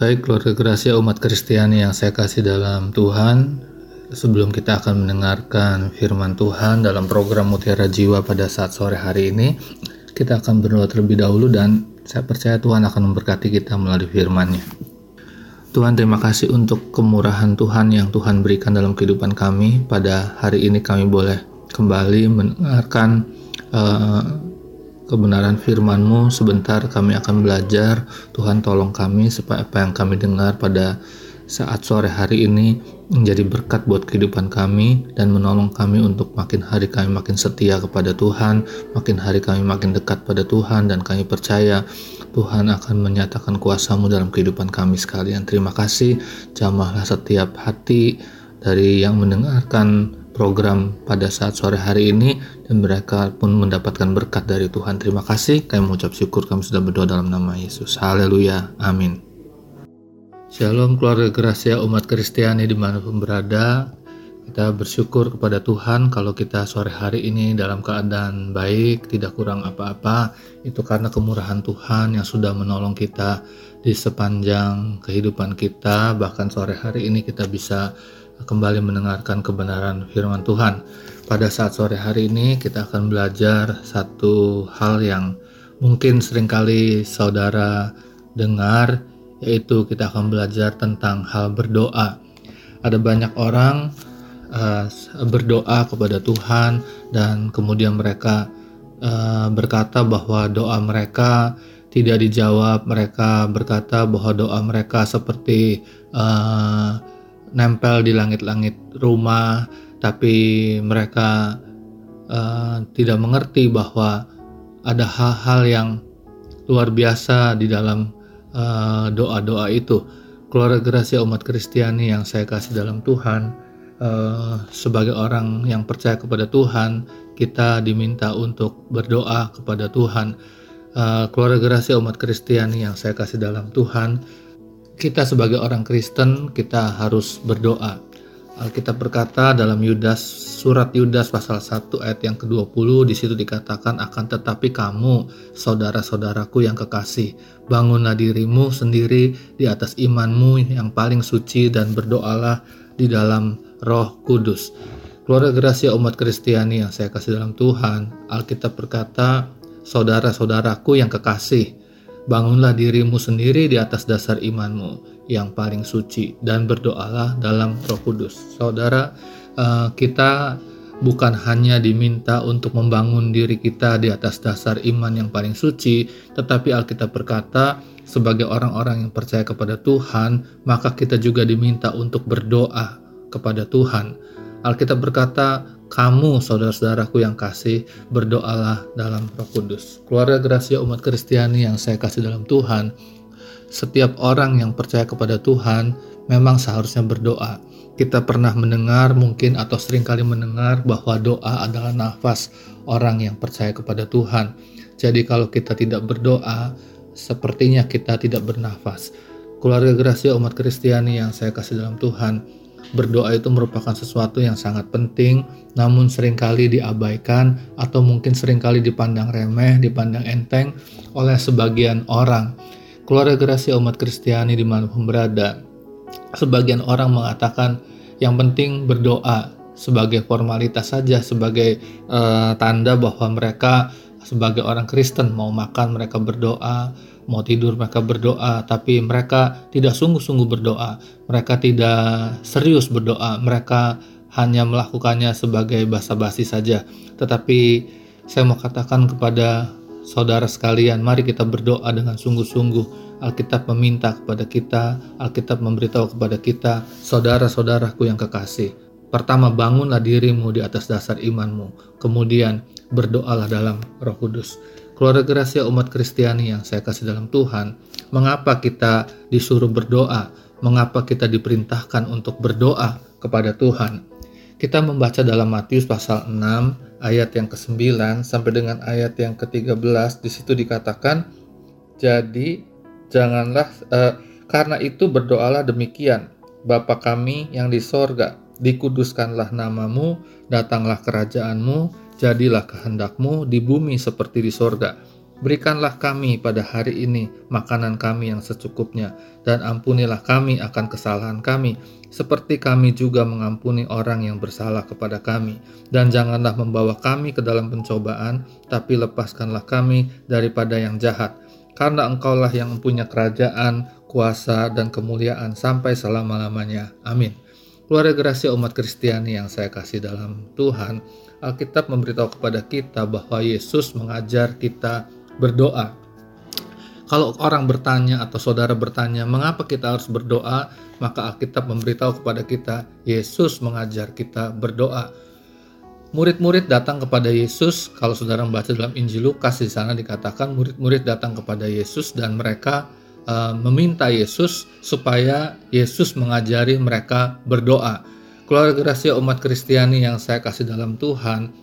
Baik keluarga Gracia umat Kristiani yang saya kasih dalam Tuhan, sebelum kita akan mendengarkan firman Tuhan dalam program Mutiara Jiwa pada saat sore hari ini, kita akan berdoa terlebih dahulu dan saya percaya Tuhan akan memberkati kita melalui firman-Nya. Tuhan terima kasih untuk kemurahan Tuhan yang Tuhan berikan dalam kehidupan kami. Pada hari ini kami boleh kembali mendengarkan uh, kebenaran firman-Mu. Sebentar kami akan belajar. Tuhan tolong kami supaya apa yang kami dengar pada saat sore hari ini menjadi berkat buat kehidupan kami dan menolong kami untuk makin hari kami makin setia kepada Tuhan, makin hari kami makin dekat pada Tuhan dan kami percaya Tuhan akan menyatakan kuasamu dalam kehidupan kami sekalian. Terima kasih, jamahlah setiap hati dari yang mendengarkan program pada saat sore hari ini dan mereka pun mendapatkan berkat dari Tuhan. Terima kasih. Kami mengucap syukur kami sudah berdoa dalam nama Yesus. Haleluya. Amin. Shalom keluarga Gracia umat Kristiani di mana pun berada. Kita bersyukur kepada Tuhan kalau kita sore hari ini dalam keadaan baik, tidak kurang apa-apa. Itu karena kemurahan Tuhan yang sudah menolong kita di sepanjang kehidupan kita. Bahkan sore hari ini kita bisa kembali mendengarkan kebenaran firman Tuhan. Pada saat sore hari ini kita akan belajar satu hal yang mungkin sering kali saudara dengar yaitu kita akan belajar tentang hal berdoa. Ada banyak orang uh, berdoa kepada Tuhan dan kemudian mereka uh, berkata bahwa doa mereka tidak dijawab. Mereka berkata bahwa doa mereka seperti uh, nempel di langit-langit rumah, tapi mereka uh, tidak mengerti bahwa ada hal-hal yang luar biasa di dalam uh, doa-doa itu. Keluarga Gracia umat Kristiani yang saya kasih dalam Tuhan, uh, sebagai orang yang percaya kepada Tuhan, kita diminta untuk berdoa kepada Tuhan. Uh, keluarga Gracia umat Kristiani yang saya kasih dalam Tuhan, kita sebagai orang Kristen kita harus berdoa. Alkitab berkata dalam Yudas surat Yudas pasal 1 ayat yang ke-20 di situ dikatakan akan tetapi kamu saudara-saudaraku yang kekasih bangunlah dirimu sendiri di atas imanmu yang paling suci dan berdoalah di dalam Roh Kudus. Keluarga Gracia umat Kristiani yang saya kasih dalam Tuhan, Alkitab berkata, saudara-saudaraku yang kekasih, Bangunlah dirimu sendiri di atas dasar imanmu yang paling suci dan berdoalah dalam Roh Kudus. Saudara, uh, kita bukan hanya diminta untuk membangun diri kita di atas dasar iman yang paling suci, tetapi Alkitab berkata, sebagai orang-orang yang percaya kepada Tuhan, maka kita juga diminta untuk berdoa kepada Tuhan. Alkitab berkata, kamu saudara-saudaraku yang kasih, berdoalah dalam roh kudus. Keluarga Gracia umat Kristiani yang saya kasih dalam Tuhan, setiap orang yang percaya kepada Tuhan memang seharusnya berdoa. Kita pernah mendengar mungkin atau sering kali mendengar bahwa doa adalah nafas orang yang percaya kepada Tuhan. Jadi kalau kita tidak berdoa, sepertinya kita tidak bernafas. Keluarga Gracia umat Kristiani yang saya kasih dalam Tuhan, berdoa itu merupakan sesuatu yang sangat penting, namun sering kali diabaikan atau mungkin sering kali dipandang remeh, dipandang enteng oleh sebagian orang. Keluarga Gracia umat Kristiani di mana pun berada, sebagian orang mengatakan yang penting berdoa sebagai formalitas saja, sebagai uh, tanda bahwa mereka sebagai orang Kristen mau makan mereka berdoa, mau tidur mereka berdoa, tapi mereka tidak sungguh-sungguh berdoa, mereka tidak serius berdoa, mereka hanya melakukannya sebagai basa-basi saja. Tetapi saya mau katakan kepada saudara sekalian, mari kita berdoa dengan sungguh-sungguh. Alkitab meminta kepada kita, Alkitab memberitahu kepada kita, saudara-saudaraku yang kekasih. Pertama, bangunlah dirimu di atas dasar imanmu. Kemudian, berdoalah dalam roh kudus keluarga Gracia umat Kristiani yang saya kasih dalam Tuhan, mengapa kita disuruh berdoa? Mengapa kita diperintahkan untuk berdoa kepada Tuhan? Kita membaca dalam Matius pasal 6 ayat yang ke-9 sampai dengan ayat yang ke-13 di situ dikatakan jadi janganlah eh, karena itu berdoalah demikian Bapa kami yang di sorga dikuduskanlah namamu datanglah kerajaanmu jadilah kehendakmu di bumi seperti di sorga. Berikanlah kami pada hari ini makanan kami yang secukupnya, dan ampunilah kami akan kesalahan kami, seperti kami juga mengampuni orang yang bersalah kepada kami. Dan janganlah membawa kami ke dalam pencobaan, tapi lepaskanlah kami daripada yang jahat. Karena engkaulah yang mempunyai kerajaan, kuasa, dan kemuliaan sampai selama-lamanya. Amin. Keluarga gerasi umat Kristiani yang saya kasih dalam Tuhan, Alkitab memberitahu kepada kita bahwa Yesus mengajar kita berdoa. Kalau orang bertanya atau saudara bertanya, mengapa kita harus berdoa? Maka Alkitab memberitahu kepada kita, Yesus mengajar kita berdoa. Murid-murid datang kepada Yesus. Kalau saudara membaca dalam Injil Lukas di sana dikatakan murid-murid datang kepada Yesus dan mereka uh, meminta Yesus supaya Yesus mengajari mereka berdoa. Keluarga rahasia umat Kristiani yang saya kasih dalam Tuhan,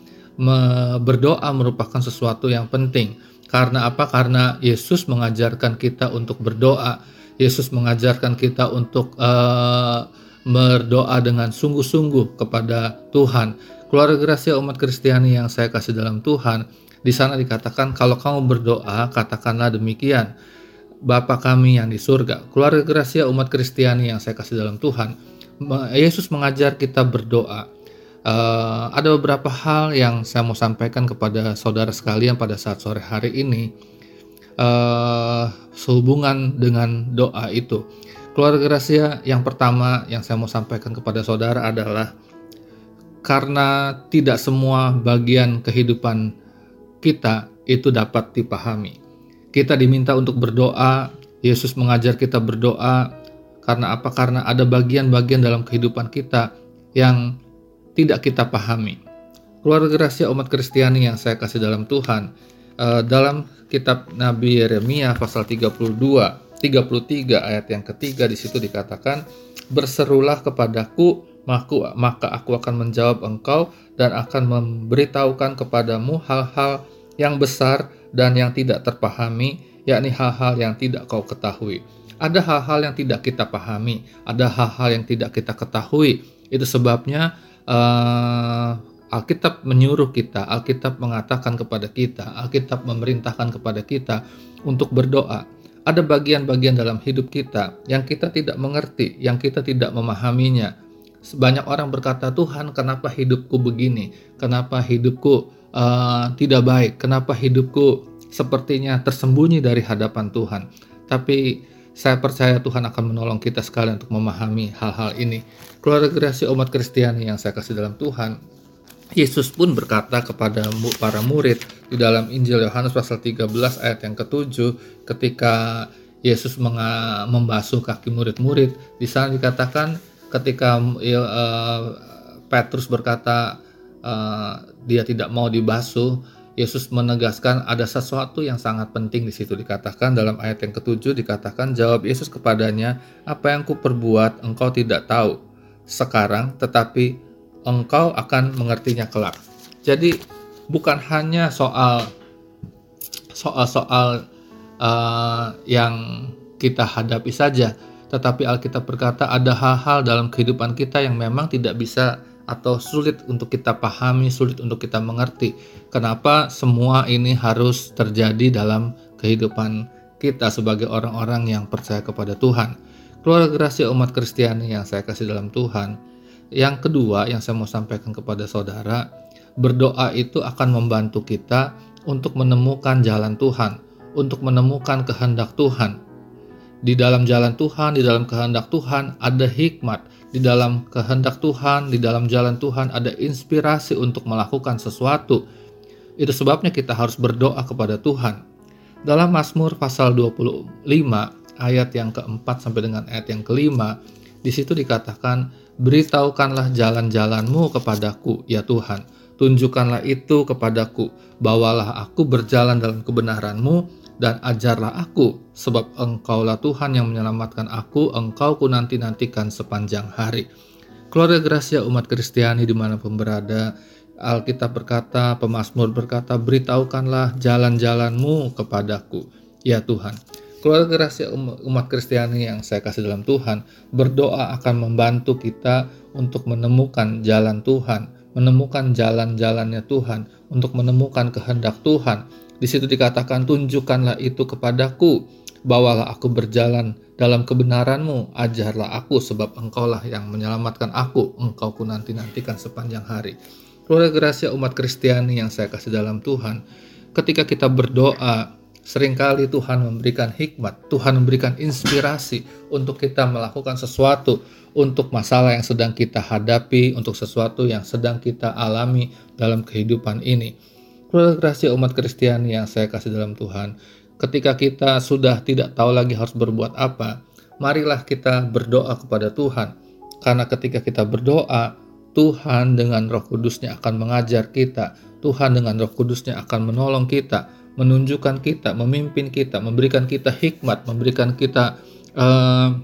berdoa merupakan sesuatu yang penting karena apa? Karena Yesus mengajarkan kita untuk berdoa. Yesus mengajarkan kita untuk uh, berdoa dengan sungguh-sungguh kepada Tuhan. Keluarga Gracia umat Kristiani yang saya kasih dalam Tuhan, di sana dikatakan kalau kamu berdoa, katakanlah demikian. Bapa kami yang di surga. Keluarga Gracia umat Kristiani yang saya kasih dalam Tuhan, Yesus mengajar kita berdoa Uh, ada beberapa hal yang saya mau sampaikan kepada saudara sekalian pada saat sore hari ini uh, sehubungan dengan doa itu. Keluarga rahasia yang pertama yang saya mau sampaikan kepada saudara adalah karena tidak semua bagian kehidupan kita itu dapat dipahami. Kita diminta untuk berdoa, Yesus mengajar kita berdoa karena apa? Karena ada bagian-bagian dalam kehidupan kita yang tidak kita pahami. Keluarga rahasia umat Kristiani yang saya kasih dalam Tuhan, uh, dalam kitab Nabi Yeremia pasal 32, 33 ayat yang ketiga di situ dikatakan, "Berserulah kepadaku, maka aku akan menjawab engkau dan akan memberitahukan kepadamu hal-hal yang besar dan yang tidak terpahami, yakni hal-hal yang tidak kau ketahui." Ada hal-hal yang tidak kita pahami, ada hal-hal yang tidak kita ketahui. Itu sebabnya uh, Alkitab menyuruh kita, Alkitab mengatakan kepada kita, Alkitab memerintahkan kepada kita untuk berdoa. Ada bagian-bagian dalam hidup kita yang kita tidak mengerti, yang kita tidak memahaminya. Banyak orang berkata, "Tuhan, kenapa hidupku begini? Kenapa hidupku uh, tidak baik? Kenapa hidupku sepertinya tersembunyi dari hadapan Tuhan?" Tapi saya percaya Tuhan akan menolong kita sekalian untuk memahami hal-hal ini. Keluarga gerasi umat Kristiani yang saya kasih dalam Tuhan, Yesus pun berkata kepada para murid di dalam Injil Yohanes pasal 13 ayat yang ketujuh ketika Yesus membasuh kaki murid-murid di sana dikatakan ketika uh, Petrus berkata uh, dia tidak mau dibasuh Yesus menegaskan ada sesuatu yang sangat penting di situ dikatakan dalam ayat yang ketujuh dikatakan jawab Yesus kepadanya apa yang ku perbuat engkau tidak tahu sekarang tetapi engkau akan mengertinya kelak. Jadi bukan hanya soal soal-soal uh, yang kita hadapi saja, tetapi Alkitab berkata ada hal-hal dalam kehidupan kita yang memang tidak bisa atau sulit untuk kita pahami, sulit untuk kita mengerti. Kenapa semua ini harus terjadi dalam kehidupan kita sebagai orang-orang yang percaya kepada Tuhan. Keluarga rahasia umat Kristiani yang saya kasih dalam Tuhan. Yang kedua yang saya mau sampaikan kepada saudara, berdoa itu akan membantu kita untuk menemukan jalan Tuhan, untuk menemukan kehendak Tuhan. Di dalam jalan Tuhan, di dalam kehendak Tuhan ada hikmat, di dalam kehendak Tuhan, di dalam jalan Tuhan ada inspirasi untuk melakukan sesuatu. Itu sebabnya kita harus berdoa kepada Tuhan. Dalam Mazmur pasal 25 ayat yang keempat sampai dengan ayat yang kelima, di situ dikatakan, Beritahukanlah jalan-jalanmu kepadaku, ya Tuhan. Tunjukkanlah itu kepadaku. Bawalah aku berjalan dalam kebenaranmu dan ajarlah aku, sebab engkaulah Tuhan yang menyelamatkan aku, engkau ku nanti-nantikan sepanjang hari. Keluarga Gracia umat Kristiani di mana pun berada, Alkitab berkata, pemazmur berkata, beritahukanlah jalan-jalanmu kepadaku, ya Tuhan. Keluarga Gracia umat Kristiani yang saya kasih dalam Tuhan, berdoa akan membantu kita untuk menemukan jalan Tuhan, menemukan jalan-jalannya Tuhan, untuk menemukan kehendak Tuhan, Di situ dikatakan, tunjukkanlah itu kepadaku, bawalah aku berjalan dalam kebenaranmu, ajarlah aku sebab engkaulah yang menyelamatkan aku, engkau ku nanti-nantikan sepanjang hari. Keluarga Gracia umat Kristiani yang saya kasih dalam Tuhan, ketika kita berdoa, sering kali Tuhan memberikan hikmat, Tuhan memberikan inspirasi untuk kita melakukan sesuatu untuk masalah yang sedang kita hadapi, untuk sesuatu yang sedang kita alami dalam kehidupan ini Keluarga umat Kristiani yang saya kasih dalam Tuhan, ketika kita sudah tidak tahu lagi harus berbuat apa, marilah kita berdoa kepada Tuhan. Karena ketika kita berdoa, Tuhan dengan roh kudusnya akan mengajar kita, Tuhan dengan roh kudusnya akan menolong kita, menunjukkan kita, memimpin kita, memberikan kita hikmat, memberikan kita uh,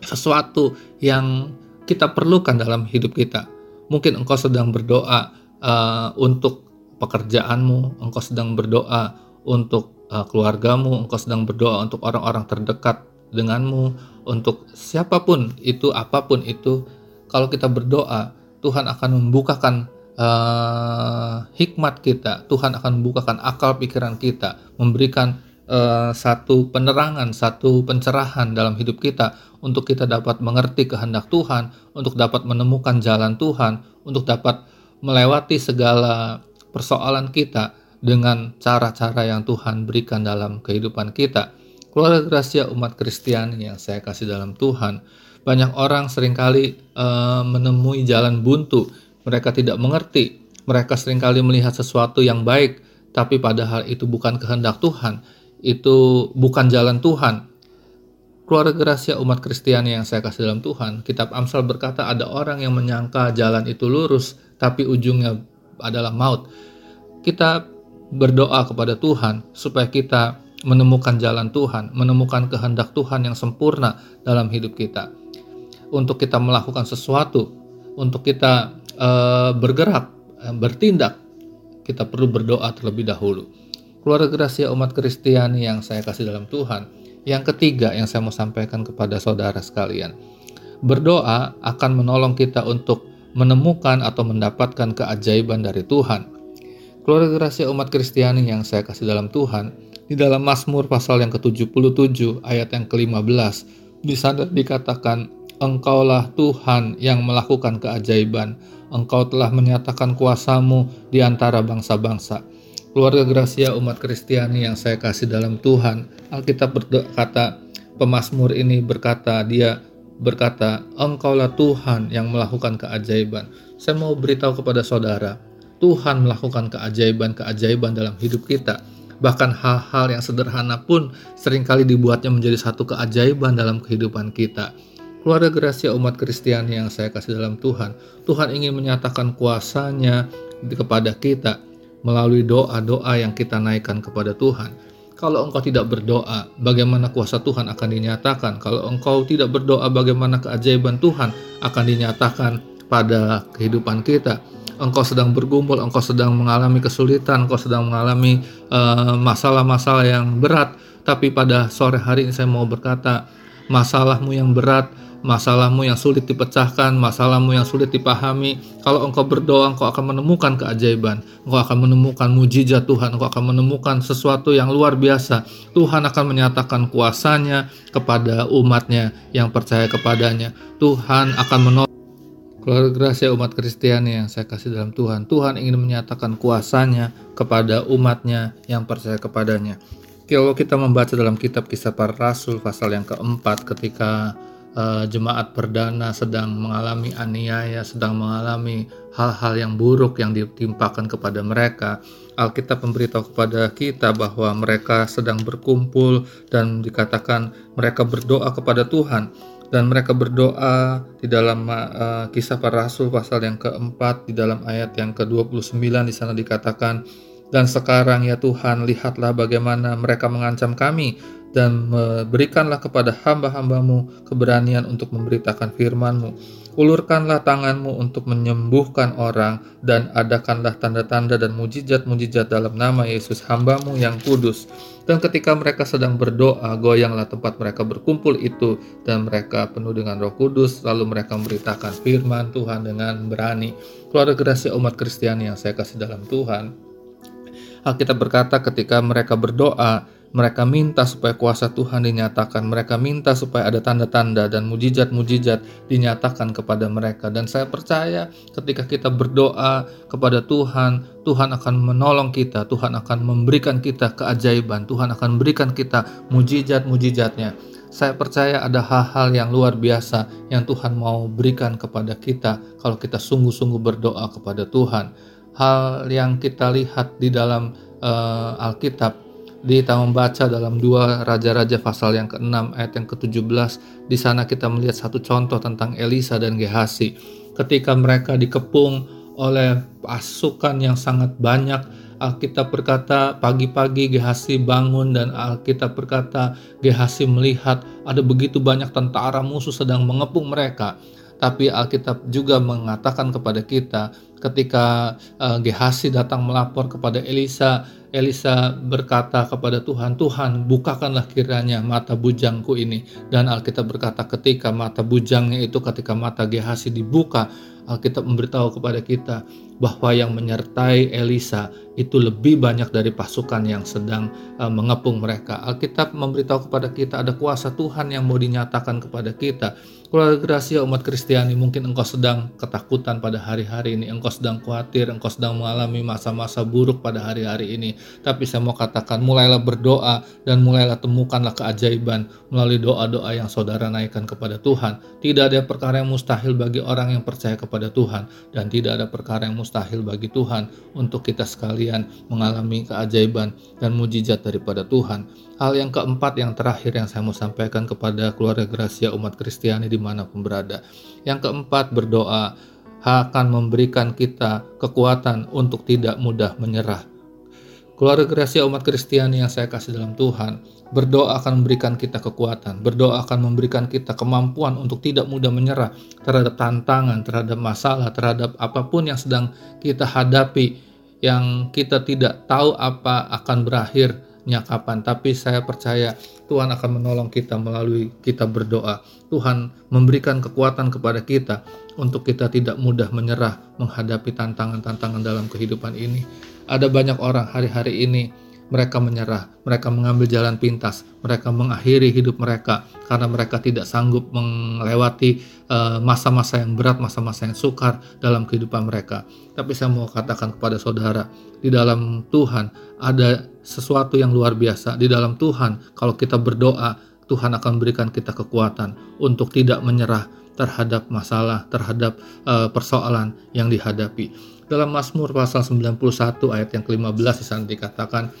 sesuatu yang kita perlukan dalam hidup kita. Mungkin engkau sedang berdoa uh, untuk pekerjaanmu, engkau sedang berdoa untuk uh, keluargamu, engkau sedang berdoa untuk orang-orang terdekat denganmu, untuk siapa pun itu, apa pun itu, kalau kita berdoa, Tuhan akan membukakan uh, hikmat kita, Tuhan akan membukakan akal pikiran kita, memberikan uh, satu penerangan, satu pencerahan dalam hidup kita untuk kita dapat mengerti kehendak Tuhan, untuk dapat menemukan jalan Tuhan, untuk dapat melewati segala persoalan kita dengan cara-cara yang Tuhan berikan dalam kehidupan kita. Keluarga Gracia umat Kristiani yang saya kasih dalam Tuhan, banyak orang sering kali uh, menemui jalan buntu. Mereka tidak mengerti, mereka sering kali melihat sesuatu yang baik, tapi padahal itu bukan kehendak Tuhan, itu bukan jalan Tuhan. Keluarga Gracia umat Kristiani yang saya kasih dalam Tuhan, kitab Amsal berkata ada orang yang menyangka jalan itu lurus, tapi ujungnya adalah maut. Kita berdoa kepada Tuhan supaya kita menemukan jalan Tuhan, menemukan kehendak Tuhan yang sempurna dalam hidup kita. Untuk kita melakukan sesuatu, untuk kita uh, bergerak, uh, bertindak, kita perlu berdoa terlebih dahulu. Keluarga Gracia umat Kristiani yang saya kasih dalam Tuhan. Yang ketiga yang saya mau sampaikan kepada saudara sekalian. Berdoa akan menolong kita untuk menemukan atau mendapatkan keajaiban dari Tuhan. Keluarga rahasia umat Kristiani yang saya kasih dalam Tuhan, di dalam Mazmur pasal yang ke-77 ayat yang ke-15, di dikatakan, Engkaulah Tuhan yang melakukan keajaiban, Engkau telah menyatakan kuasamu di antara bangsa-bangsa. Keluarga Gracia umat Kristiani yang saya kasih dalam Tuhan, Alkitab berkata, pemazmur ini berkata, dia berkata, Engkaulah Tuhan yang melakukan keajaiban. Saya mau beritahu kepada saudara, Tuhan melakukan keajaiban-keajaiban dalam hidup kita. Bahkan hal-hal yang sederhana pun sering kali dibuatnya menjadi satu keajaiban dalam kehidupan kita. Keluarga Gracia umat Kristiani yang saya kasih dalam Tuhan, Tuhan ingin menyatakan kuasanya kepada kita melalui doa-doa yang kita naikkan kepada Tuhan. Kalau engkau tidak berdoa, bagaimana kuasa Tuhan akan dinyatakan? Kalau engkau tidak berdoa, bagaimana keajaiban Tuhan akan dinyatakan pada kehidupan kita? Engkau sedang bergumul, engkau sedang mengalami kesulitan, engkau sedang mengalami eh, masalah-masalah uh, yang berat, tapi pada sore hari ini saya mau berkata, masalahmu yang berat masalahmu yang sulit dipecahkan, masalahmu yang sulit dipahami. Kalau engkau berdoa, engkau akan menemukan keajaiban, engkau akan menemukan mujizat Tuhan, engkau akan menemukan sesuatu yang luar biasa. Tuhan akan menyatakan kuasanya kepada umatnya yang percaya kepadanya. Tuhan akan menolong Keluarga gracia umat Kristiani yang saya kasih dalam Tuhan, Tuhan ingin menyatakan kuasanya kepada umatnya yang percaya kepadanya. Kalau kita membaca dalam kitab kisah para rasul pasal yang keempat ketika uh, jemaat perdana sedang mengalami aniaya, sedang mengalami hal-hal yang buruk yang ditimpakan kepada mereka. Alkitab memberitahu kepada kita bahwa mereka sedang berkumpul dan dikatakan mereka berdoa kepada Tuhan dan mereka berdoa di dalam uh, kisah para rasul pasal yang keempat di dalam ayat yang ke-29 di sana dikatakan dan sekarang ya Tuhan lihatlah bagaimana mereka mengancam kami dan berikanlah kepada hamba-hambamu keberanian untuk memberitakan firman-Mu. Ulurkanlah tanganmu untuk menyembuhkan orang dan adakanlah tanda-tanda dan mujizat-mujizat dalam nama Yesus hambamu yang kudus. Dan ketika mereka sedang berdoa, goyanglah tempat mereka berkumpul itu dan mereka penuh dengan roh kudus, lalu mereka memberitakan firman Tuhan dengan berani. Keluarga gerasi umat Kristiani yang saya kasih dalam Tuhan, Alkitab berkata ketika mereka berdoa, mereka minta supaya kuasa Tuhan dinyatakan, mereka minta supaya ada tanda-tanda dan mujizat-mujizat dinyatakan kepada mereka. Dan saya percaya ketika kita berdoa kepada Tuhan, Tuhan akan menolong kita, Tuhan akan memberikan kita keajaiban, Tuhan akan memberikan kita mujizat-mujizatnya. Saya percaya ada hal-hal yang luar biasa yang Tuhan mau berikan kepada kita kalau kita sungguh-sungguh berdoa kepada Tuhan. Hal yang kita lihat di dalam uh, Alkitab kita membaca dalam dua Raja-Raja pasal yang ke-6 ayat yang ke-17 di sana kita melihat satu contoh tentang Elisa dan Gehasi. Ketika mereka dikepung oleh pasukan yang sangat banyak Alkitab berkata pagi-pagi Gehasi bangun dan Alkitab berkata Gehasi melihat ada begitu banyak tentara musuh sedang mengepung mereka. Tapi Alkitab juga mengatakan kepada kita ketika uh, Gehasi datang melapor kepada Elisa Elisa berkata kepada Tuhan, Tuhan bukakanlah kiranya mata bujangku ini. Dan Alkitab berkata ketika mata bujangnya itu ketika mata Gehasi dibuka, Alkitab memberitahu kepada kita bahwa yang menyertai Elisa itu lebih banyak dari pasukan yang sedang uh, mengepung mereka. Alkitab memberitahu kepada kita ada kuasa Tuhan yang mau dinyatakan kepada kita Keluarga Gracia umat Kristiani mungkin engkau sedang ketakutan pada hari-hari ini, engkau sedang khawatir, engkau sedang mengalami masa-masa buruk pada hari-hari ini. Tapi saya mau katakan mulailah berdoa dan mulailah temukanlah keajaiban melalui doa-doa yang saudara naikkan kepada Tuhan. Tidak ada perkara yang mustahil bagi orang yang percaya kepada Tuhan dan tidak ada perkara yang mustahil bagi Tuhan untuk kita sekalian mengalami keajaiban dan mujizat daripada Tuhan. Hal yang keempat yang terakhir yang saya mau sampaikan kepada keluarga Gracia umat Kristiani di mana pun berada. Yang keempat berdoa akan memberikan kita kekuatan untuk tidak mudah menyerah. Keluarga Gracia umat Kristiani yang saya kasih dalam Tuhan, berdoa akan memberikan kita kekuatan, berdoa akan memberikan kita kemampuan untuk tidak mudah menyerah terhadap tantangan, terhadap masalah, terhadap apa pun yang sedang kita hadapi yang kita tidak tahu apa akan berakhir kapan. Tapi saya percaya Tuhan akan menolong kita melalui kita berdoa. Tuhan memberikan kekuatan kepada kita untuk kita tidak mudah menyerah menghadapi tantangan-tantangan dalam kehidupan ini. Ada banyak orang hari-hari ini mereka menyerah, mereka mengambil jalan pintas, mereka mengakhiri hidup mereka karena mereka tidak sanggup melewati eh, masa-masa yang berat, masa-masa yang sukar dalam kehidupan mereka. Tapi saya mau katakan kepada saudara, di dalam Tuhan ada sesuatu yang luar biasa. Di dalam Tuhan, kalau kita berdoa, Tuhan akan berikan kita kekuatan untuk tidak menyerah terhadap masalah, terhadap uh, persoalan yang dihadapi. Dalam Mazmur pasal 91 ayat yang ke-15 di sana dikatakan,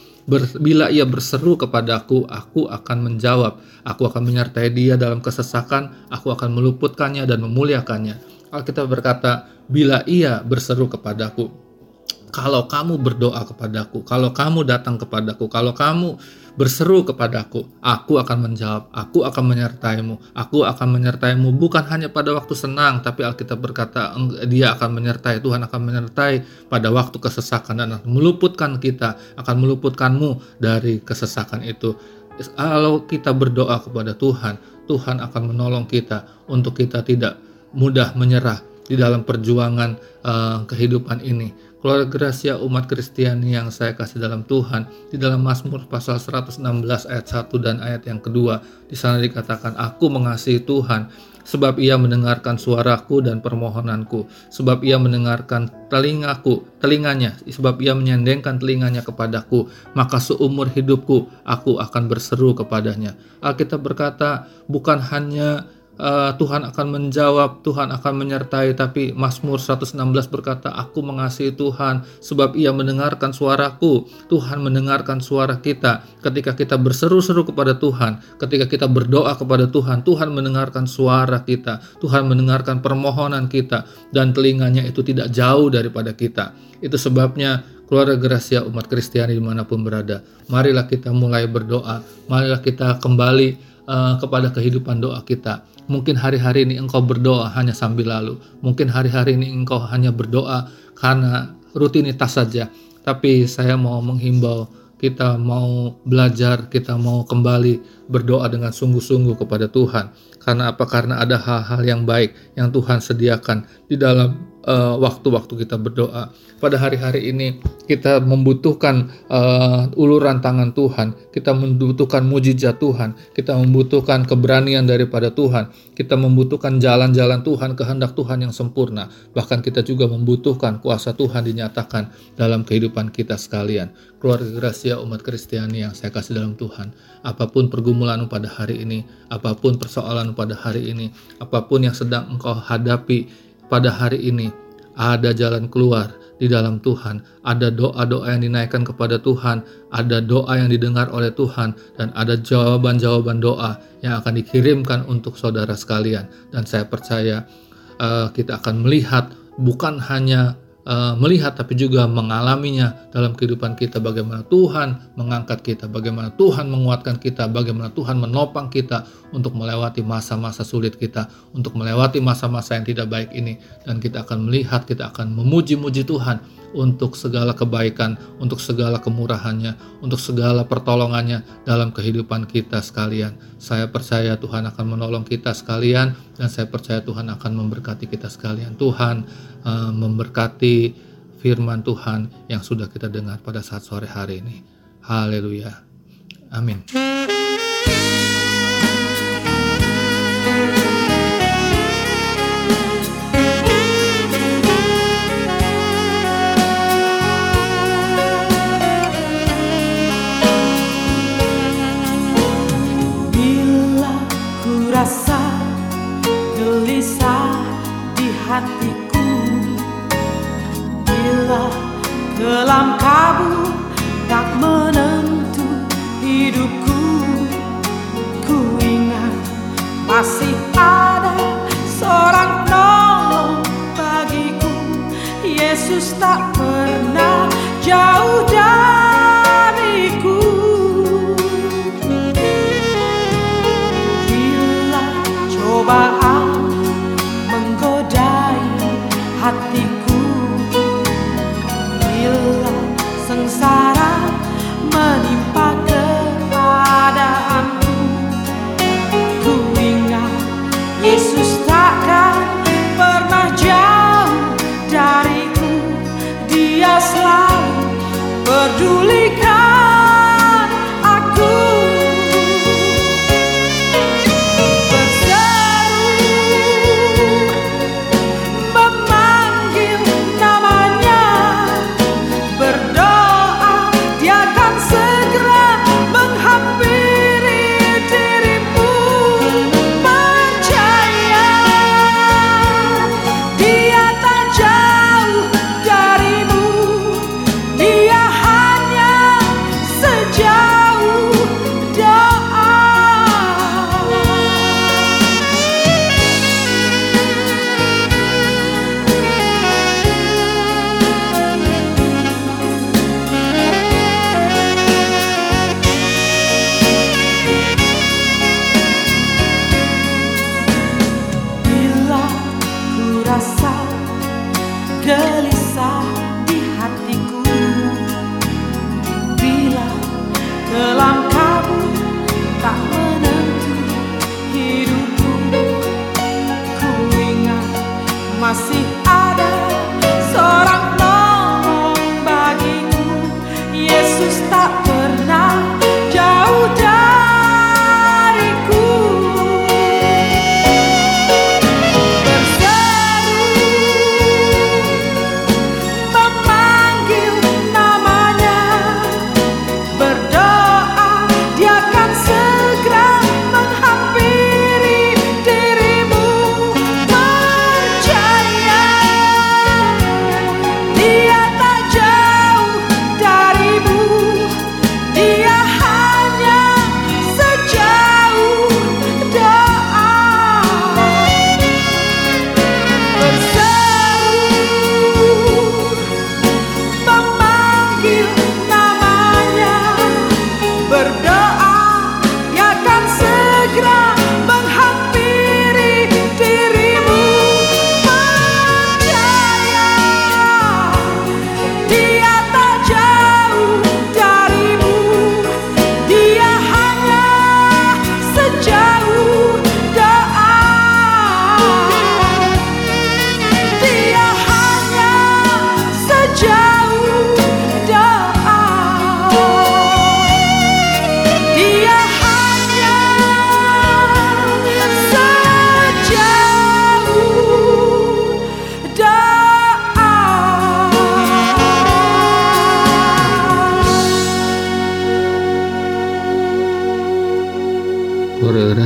Bila ia berseru kepadaku, aku akan menjawab. Aku akan menyertai dia dalam kesesakan, aku akan meluputkannya dan memuliakannya. Alkitab berkata, bila ia berseru kepadaku, kalau kamu berdoa kepadaku, kalau kamu datang kepadaku, kalau kamu berseru kepadaku, aku akan menjawab, aku akan menyertaimu, aku akan menyertaimu. Bukan hanya pada waktu senang, tapi Alkitab berkata dia akan menyertai, Tuhan akan menyertai pada waktu kesesakan. Dan akan meluputkan kita, akan meluputkanmu dari kesesakan itu. Kalau kita berdoa kepada Tuhan, Tuhan akan menolong kita untuk kita tidak mudah menyerah di dalam perjuangan uh, kehidupan ini keluarga Gracia umat Kristiani yang saya kasih dalam Tuhan di dalam Mazmur pasal 116 ayat 1 dan ayat yang kedua di sana dikatakan aku mengasihi Tuhan sebab ia mendengarkan suaraku dan permohonanku sebab ia mendengarkan telingaku telinganya sebab ia menyendengkan telinganya kepadaku maka seumur hidupku aku akan berseru kepadanya. Alkitab berkata bukan hanya uh, Tuhan akan menjawab, Tuhan akan menyertai. Tapi Mazmur 116 berkata, Aku mengasihi Tuhan sebab ia mendengarkan suaraku. Tuhan mendengarkan suara kita ketika kita berseru-seru kepada Tuhan, ketika kita berdoa kepada Tuhan, Tuhan mendengarkan suara kita, Tuhan mendengarkan permohonan kita, dan telinganya itu tidak jauh daripada kita. Itu sebabnya keluarga Gracia umat Kristiani di mana pun berada, marilah kita mulai berdoa, marilah kita kembali uh, kepada kehidupan doa kita. Mungkin hari-hari ini engkau berdoa hanya sambil lalu. Mungkin hari-hari ini engkau hanya berdoa karena rutinitas saja. Tapi saya mau menghimbau kita mau belajar, kita mau kembali berdoa dengan sungguh-sungguh kepada Tuhan. Karena apa? Karena ada hal-hal yang baik yang Tuhan sediakan di dalam uh, waktu-waktu kita berdoa. Pada hari-hari ini kita membutuhkan uh, uluran tangan Tuhan, kita membutuhkan mujizat Tuhan, kita membutuhkan keberanian daripada Tuhan, kita membutuhkan jalan-jalan Tuhan, kehendak Tuhan yang sempurna. Bahkan kita juga membutuhkan kuasa Tuhan dinyatakan dalam kehidupan kita sekalian. Keluarga Gracia umat Kristiani yang saya kasih dalam Tuhan, apa pun pergumulan pada hari ini, apa pun persoalan pada hari ini, apa pun yang sedang engkau hadapi pada hari ini, ada jalan keluar di dalam Tuhan, ada doa-doa yang dinaikkan kepada Tuhan, ada doa yang didengar oleh Tuhan, dan ada jawaban-jawaban doa yang akan dikirimkan untuk saudara sekalian. Dan saya percaya uh, kita akan melihat bukan hanya uh, melihat tapi juga mengalaminya dalam kehidupan kita bagaimana Tuhan mengangkat kita, bagaimana Tuhan menguatkan kita, bagaimana Tuhan menopang kita untuk melewati masa-masa sulit kita, untuk melewati masa-masa yang tidak baik ini dan kita akan melihat, kita akan memuji-muji Tuhan untuk segala kebaikan, untuk segala kemurahannya, untuk segala pertolongannya dalam kehidupan kita sekalian. Saya percaya Tuhan akan menolong kita sekalian dan saya percaya Tuhan akan memberkati kita sekalian. Tuhan uh, memberkati firman Tuhan yang sudah kita dengar pada saat sore hari ini. Haleluya. Amin.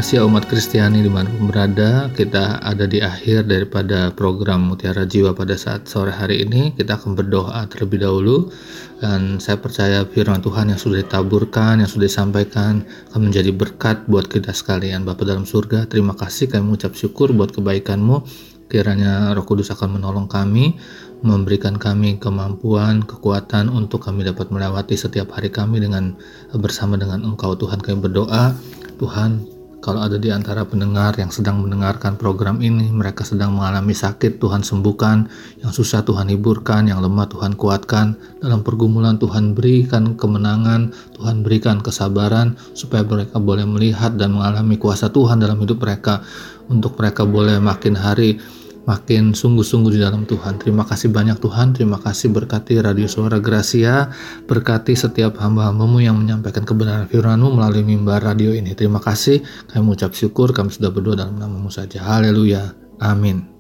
Gracia umat Kristiani di mana pun berada. Kita ada di akhir daripada program Mutiara Jiwa pada saat sore hari ini. Kita akan berdoa terlebih dahulu. Dan saya percaya firman Tuhan yang sudah ditaburkan, yang sudah disampaikan Akan menjadi berkat buat kita sekalian. Bapak dalam surga, terima kasih kami mengucap syukur buat kebaikanmu. Kiranya roh kudus akan menolong kami memberikan kami kemampuan, kekuatan untuk kami dapat melewati setiap hari kami dengan bersama dengan Engkau. Tuhan kami berdoa. Tuhan kalau ada di antara pendengar yang sedang mendengarkan program ini, mereka sedang mengalami sakit, Tuhan sembuhkan. Yang susah Tuhan hiburkan, yang lemah Tuhan kuatkan. Dalam pergumulan Tuhan berikan kemenangan, Tuhan berikan kesabaran, supaya mereka boleh melihat dan mengalami kuasa Tuhan dalam hidup mereka. Untuk mereka boleh makin hari makin sungguh-sungguh di dalam Tuhan. Terima kasih banyak Tuhan, terima kasih berkati Radio Suara Gracia, berkati setiap hamba-hambamu yang menyampaikan kebenaran firman-Mu melalui mimbar radio ini. Terima kasih, kami mengucap syukur, kami sudah berdoa dalam namamu saja. Haleluya. Amin.